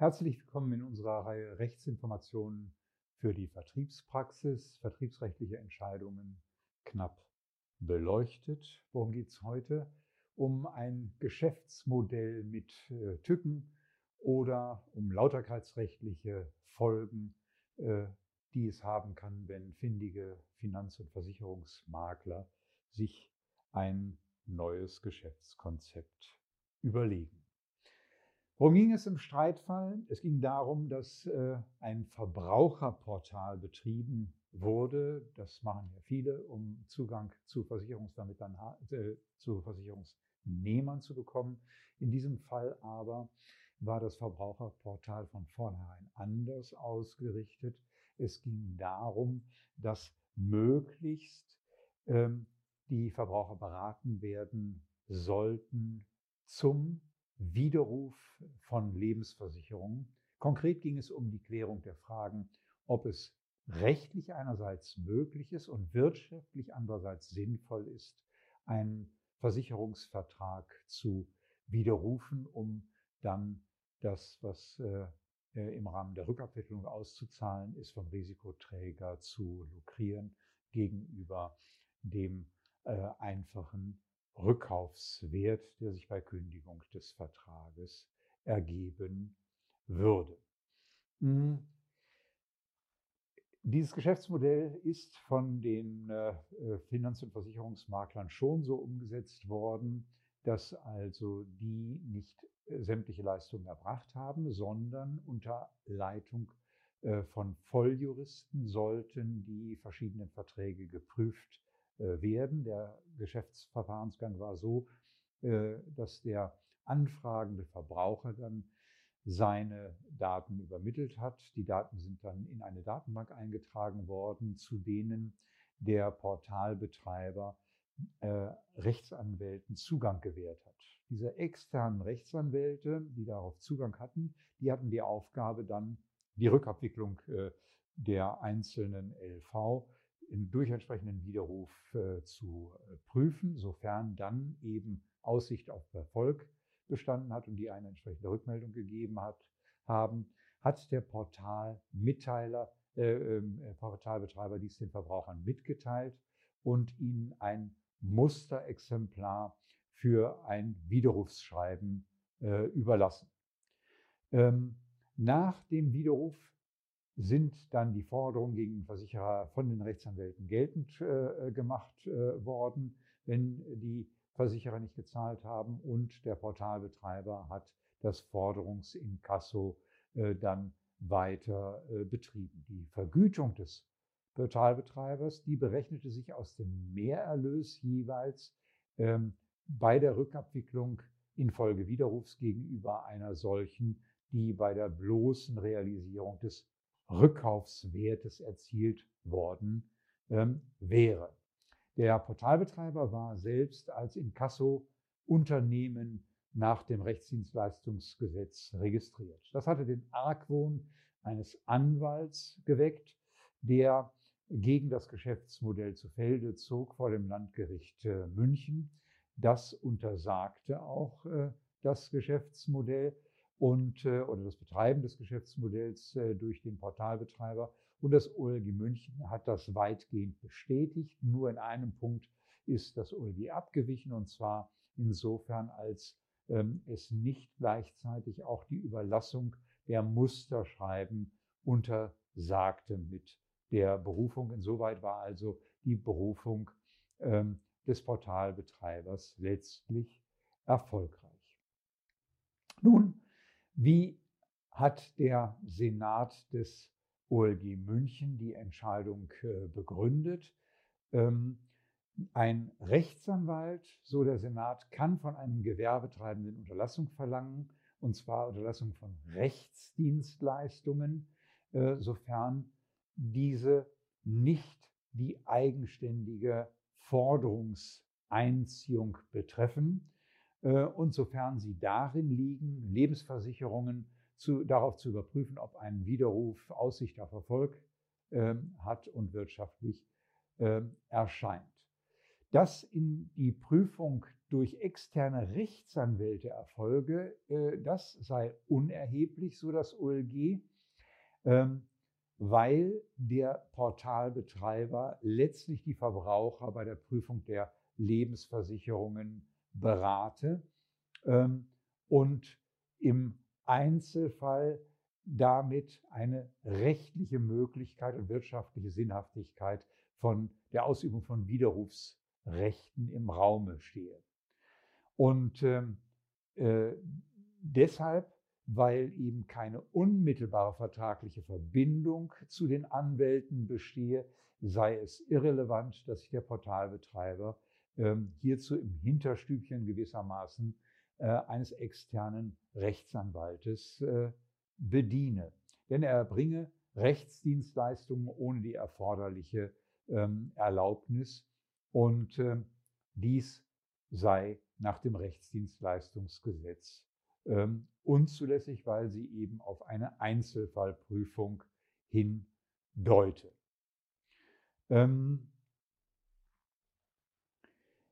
Herzlich willkommen in unserer Reihe Rechtsinformationen für die Vertriebspraxis, vertriebsrechtliche Entscheidungen knapp beleuchtet. Worum geht es heute? Um ein Geschäftsmodell mit äh, Tücken oder um lauterkeitsrechtliche Folgen, äh, die es haben kann, wenn findige Finanz- und Versicherungsmakler sich ein neues Geschäftskonzept überlegen. Worum ging es im Streitfall? Es ging darum, dass äh, ein Verbraucherportal betrieben wurde. Das machen ja viele, um Zugang zu Versicherungsvermittlern, äh, zu Versicherungsnehmern zu bekommen. In diesem Fall aber war das Verbraucherportal von vornherein anders ausgerichtet. Es ging darum, dass möglichst ähm, die Verbraucher beraten werden sollten zum Widerruf von Lebensversicherungen. Konkret ging es um die Klärung der Fragen, ob es rechtlich einerseits möglich ist und wirtschaftlich andererseits sinnvoll ist, einen Versicherungsvertrag zu widerrufen, um dann das, was äh, äh im Rahmen der Rückabwicklung auszuzahlen ist, vom Risikoträger zu lukrieren gegenüber dem äh, einfachen Rückkaufswert, der sich bei Kündigung des Vertrages ergeben würde. Hm. Dieses Geschäftsmodell ist von den äh, Finanz- und Versicherungsmaklern schon so umgesetzt worden, dass also die nicht äh, sämtliche Leistungen erbracht haben, sondern unter Leitung äh, von Volljuristen sollten die verschiedenen Verträge geprüft werden. Der Geschäftsverfahrensgang war so, äh, dass der anfragende Verbraucher dann seine Daten übermittelt hat. Die Daten sind dann in eine Datenbank eingetragen worden, zu denen der Portalbetreiber äh, Rechtsanwälten Zugang gewährt hat. Diese externen Rechtsanwälte, die darauf Zugang hatten, die hatten die Aufgabe dann die Rückabwicklung äh, der einzelnen LV durch entsprechenden Widerruf äh, zu äh, prüfen, sofern dann eben Aussicht auf Erfolg bestanden hat und die eine entsprechende Rückmeldung gegeben hat, haben, hat der Portalmitteiler, äh, ähm, äh, Portalbetreiber dies den Verbrauchern mitgeteilt und ihnen ein Musterexemplar für ein Widerrufsschreiben äh, überlassen. Ähm, nach dem Widerruf sind dann die Forderungen gegen Versicherer von den Rechtsanwälten geltend äh, gemacht äh, worden, wenn die Versicherer nicht gezahlt haben und der Portalbetreiber hat das Forderungsinkasso äh, dann weiter äh, betrieben. Die Vergütung des Portalbetreibers, die berechnete sich aus dem Mehrerlös jeweils ähm, bei der Rückabwicklung infolge Widerrufs gegenüber einer solchen, die bei der bloßen Realisierung des Rückkaufswertes erzielt worden ähm, wäre. Der Portalbetreiber war selbst als Inkasso-Unternehmen nach dem Rechtsdienstleistungsgesetz registriert. Das hatte den Argwohn eines Anwalts geweckt, der gegen das Geschäftsmodell zu Felde zog vor dem Landgericht äh, München. Das untersagte auch äh, das Geschäftsmodell und, äh, oder das Betreiben des Geschäftsmodells äh, durch den Portalbetreiber. Und das OLG München hat das weitgehend bestätigt. Nur in einem Punkt ist das OLG abgewichen, und zwar insofern, als ähm, es nicht gleichzeitig auch die Überlassung der Musterschreiben untersagte mit der Berufung. Insoweit war also die Berufung ähm, des Portalbetreibers letztlich erfolgreich. Nun wie hat der Senat des OLG München die Entscheidung äh, begründet? Ähm, ein Rechtsanwalt, so der Senat, kann von einem Gewerbetreibenden Unterlassung verlangen, und zwar Unterlassung von Rechtsdienstleistungen, äh, sofern diese nicht die eigenständige Forderungseinziehung betreffen. Äh, und sofern sie darin liegen, Lebensversicherungen zu, darauf zu überprüfen, ob ein Widerruf Aussicht auf Erfolg äh, hat und wirtschaftlich äh, erscheint. Dass in die Prüfung durch externe Rechtsanwälte erfolge, äh, das sei unerheblich, so das OLG, ähm, weil der Portalbetreiber letztlich die Verbraucher bei der Prüfung der Lebensversicherungen berate ähm, und im Einzelfall damit eine rechtliche Möglichkeit und wirtschaftliche Sinnhaftigkeit von der Ausübung von Widerrufsrechten im Raume stehe. Und ähm, äh, deshalb, weil eben keine unmittelbare vertragliche Verbindung zu den Anwälten bestehe, sei es irrelevant, dass sich der Portalbetreiber hierzu im Hinterstübchen gewissermaßen äh, eines externen Rechtsanwaltes äh, bediene. Denn er erbringe Rechtsdienstleistungen ohne die erforderliche ähm, Erlaubnis und ähm, dies sei nach dem Rechtsdienstleistungsgesetz ähm, unzulässig, weil sie eben auf eine Einzelfallprüfung hindeute. Ähm,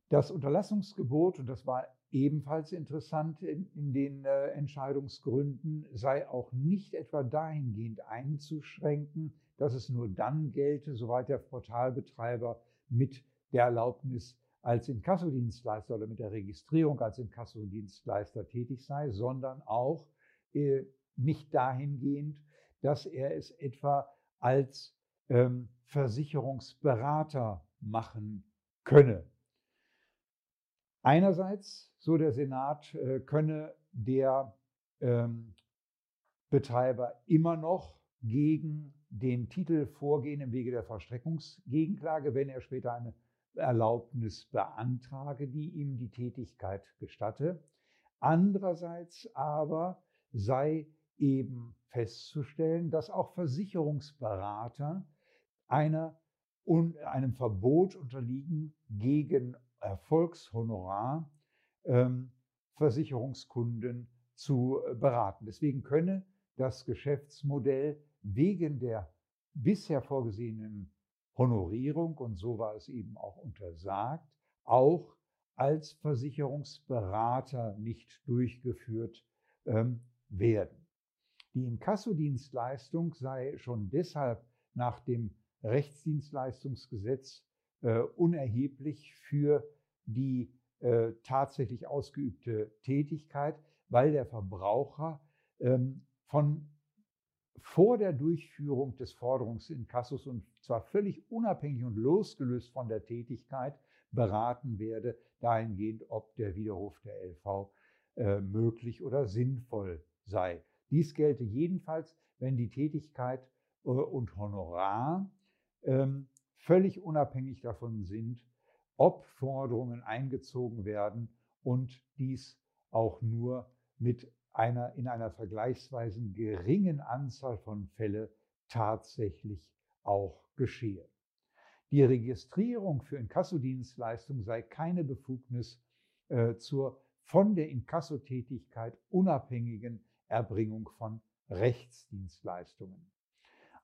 das Unterlassungsgebot, und das war ebenfalls interessant in, in den äh, Entscheidungsgründen, sei auch nicht etwa dahingehend einzuschränken, dass es nur dann gelte, soweit der Portalbetreiber mit der Erlaubnis als Inkassodienstleister oder mit der Registrierung als Inkassodienstleister tätig sei, sondern auch äh, nicht dahingehend, dass er es etwa als ähm, Versicherungsberater machen könne. Einerseits, so der Senat, äh, könne der ähm, Betreiber immer noch gegen den Titel vorgehen im Wege der Vollstreckungsgegenklage, wenn er später eine Erlaubnis beantrage, die ihm die Tätigkeit gestatte. Andererseits aber sei eben festzustellen, dass auch Versicherungsberater einer, einem Verbot unterliegen, gegen Erfolgshonorar ähm, Versicherungskunden zu äh, beraten. Deswegen könne das Geschäftsmodell wegen der bisher vorgesehenen Honorierung, und so war es eben auch untersagt, auch als Versicherungsberater nicht durchgeführt ähm, werden. Die Inkassodienstleistung sei schon deshalb nach dem Rechtsdienstleistungsgesetz äh, unerheblich für die äh, tatsächlich ausgeübte Tätigkeit, weil der Verbraucher ähm, von vor der Durchführung des Forderungsinkassos und zwar völlig unabhängig und losgelöst von der Tätigkeit beraten werde, dahingehend, ob der Widerruf der LV äh, möglich oder sinnvoll sei. Dies gelte jedenfalls, wenn die Tätigkeit äh, und Honorar ähm, völlig unabhängig davon sind, ob Forderungen eingezogen werden und dies auch nur mit einer in einer vergleichsweise geringen Anzahl von Fällen tatsächlich auch geschehe. Die Registrierung für Inkassodienstleistungen sei keine Befugnis äh, zur von der Inkassotätigkeit unabhängigen Erbringung von Rechtsdienstleistungen.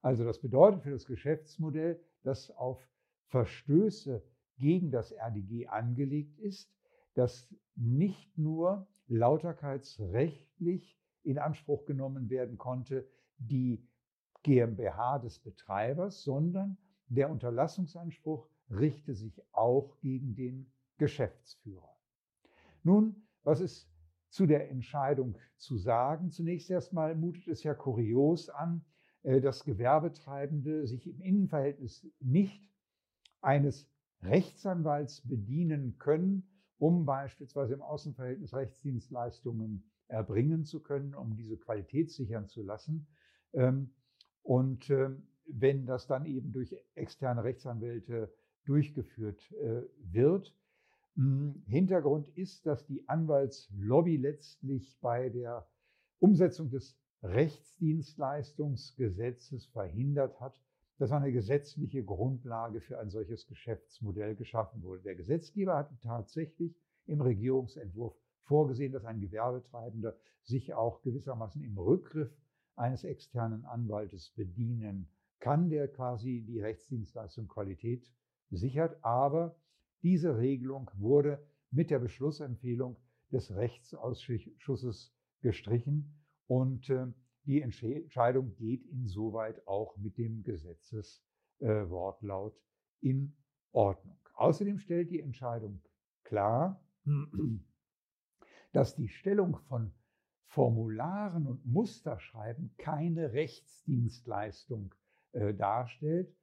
Also das bedeutet für das Geschäftsmodell, dass auf Verstöße gegen das RDG angelegt ist, dass nicht nur lauterkeitsrechtlich in Anspruch genommen werden konnte, die GmbH des Betreibers, sondern der Unterlassungsanspruch richte sich auch gegen den Geschäftsführer. Nun, was ist zu der Entscheidung zu sagen? Zunächst erstmal mutet es ja kurios an, äh, dass Gewerbetreibende sich im Innenverhältnis nicht eines Rechtsanwalts bedienen können, um beispielsweise im Außenverhältnis Rechtsdienstleistungen erbringen zu können, um diese Qualität sichern zu lassen. Ähm, und ähm, wenn das dann eben durch externe Rechtsanwälte durchgeführt äh, wird. Hm, Hintergrund ist, dass die Anwaltslobby letztlich bei der Umsetzung des Rechtsdienstleistungsgesetzes verhindert hat, dass eine gesetzliche Grundlage für ein solches Geschäftsmodell geschaffen wurde. Der Gesetzgeber hat tatsächlich im Regierungsentwurf vorgesehen, dass ein Gewerbetreibender sich auch gewissermaßen im Rückgriff eines externen Anwaltes bedienen kann, der quasi die Rechtsdienstleistung Qualität sichert. Aber diese Regelung wurde mit der Beschlussempfehlung des Rechtsausschusses gestrichen und äh, die Entscheidung geht insoweit auch mit dem Gesetzeswortlaut in Ordnung. Außerdem stellt die Entscheidung klar, dass die Stellung von Formularen und Musterschreiben keine Rechtsdienstleistung äh, darstellt.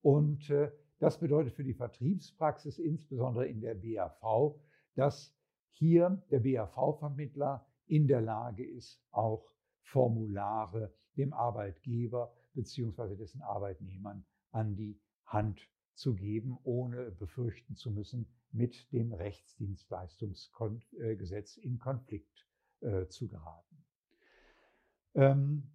Und äh, das bedeutet für die Vertriebspraxis, insbesondere in der BAV, dass hier der BAV-Vermittler in der Lage ist, auch Formulare dem Arbeitgeber bzw. dessen Arbeitnehmern an die Hand zu geben, ohne befürchten zu müssen, mit dem Rechtsdienstleistungsgesetz in Konflikt äh, zu geraten. Ähm,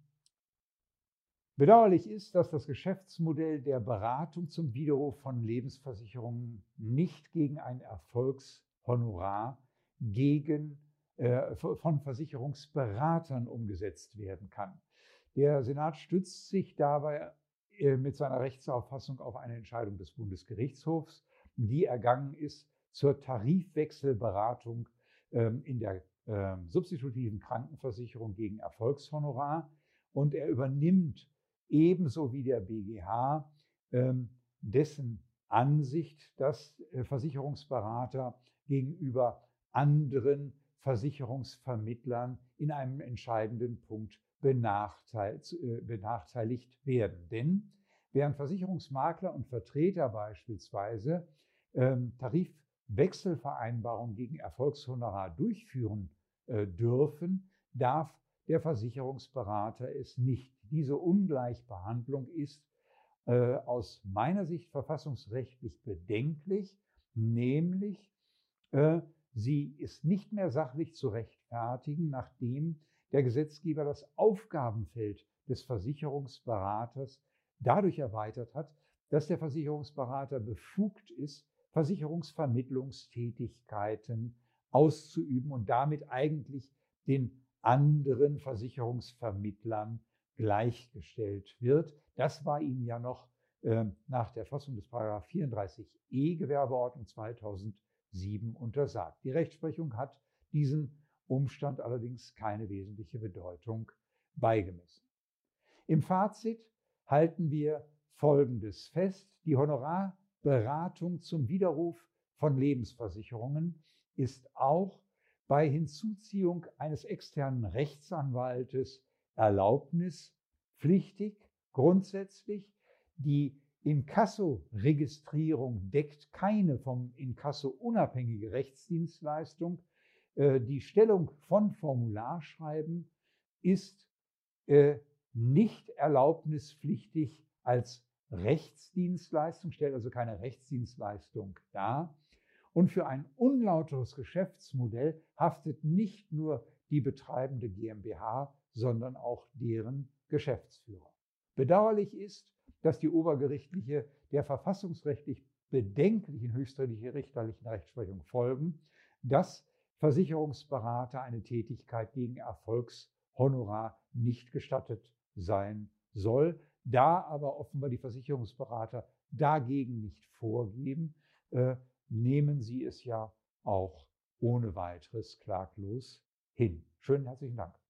bedauerlich ist, dass das Geschäftsmodell der Beratung zum Widerruf von Lebensversicherungen nicht gegen ein Erfolgshonorar gegen, von Versicherungsberatern umgesetzt werden kann. Der Senat stützt sich dabei äh, mit seiner Rechtsauffassung auf eine Entscheidung des Bundesgerichtshofs, die ergangen ist zur Tarifwechselberatung ähm, in der ähm, substitutiven Krankenversicherung gegen Erfolgshonorar. Und er übernimmt ebenso wie der BGH ähm, dessen Ansicht, dass äh, Versicherungsberater gegenüber anderen Versicherungsvermittlern in einem entscheidenden Punkt äh, benachteiligt werden. Denn während Versicherungsmakler und Vertreter beispielsweise ähm, Tarifwechselvereinbarungen gegen Erfolgshonorar durchführen äh, dürfen, darf der Versicherungsberater es nicht. Diese Ungleichbehandlung ist äh, aus meiner Sicht verfassungsrechtlich bedenklich, nämlich äh, sie ist nicht mehr sachlich zu rechtfertigen, nachdem der Gesetzgeber das Aufgabenfeld des Versicherungsberaters dadurch erweitert hat, dass der Versicherungsberater befugt ist, Versicherungsvermittlungstätigkeiten auszuüben und damit eigentlich den anderen Versicherungsvermittlern gleichgestellt wird. Das war ihm ja noch äh, nach der Fassung des 34e Gewerbeordnung 2007 untersagt. Die Rechtsprechung hat diesen Umstand allerdings keine wesentliche Bedeutung beigemessen. Im Fazit halten wir Folgendes fest. Die Honorarberatung zum Widerruf von Lebensversicherungen ist auch bei Hinzuziehung eines externen Rechtsanwaltes erlaubnispflichtig. Grundsätzlich die Inkasso-Registrierung deckt keine vom Inkasso unabhängige Rechtsdienstleistung äh, die Stellung von Formularschreiben ist äh, nicht erlaubnispflichtig als Rechtsdienstleistung, stellt also keine Rechtsdienstleistung dar. Und für ein unlauteres Geschäftsmodell haftet nicht nur die betreibende GmbH, sondern auch deren Geschäftsführer. Bedauerlich ist, dass die obergerichtliche der verfassungsrechtlich bedenklichen höchstrichterlichen Rechtsprechung folgen, dass Versicherungsberater eine Tätigkeit gegen Erfolgshonorar nicht gestattet sein soll. Da aber offenbar die Versicherungsberater dagegen nicht vorgeben, äh, nehmen sie es ja auch ohne weiteres klaglos hin. Schönen herzlichen Dank.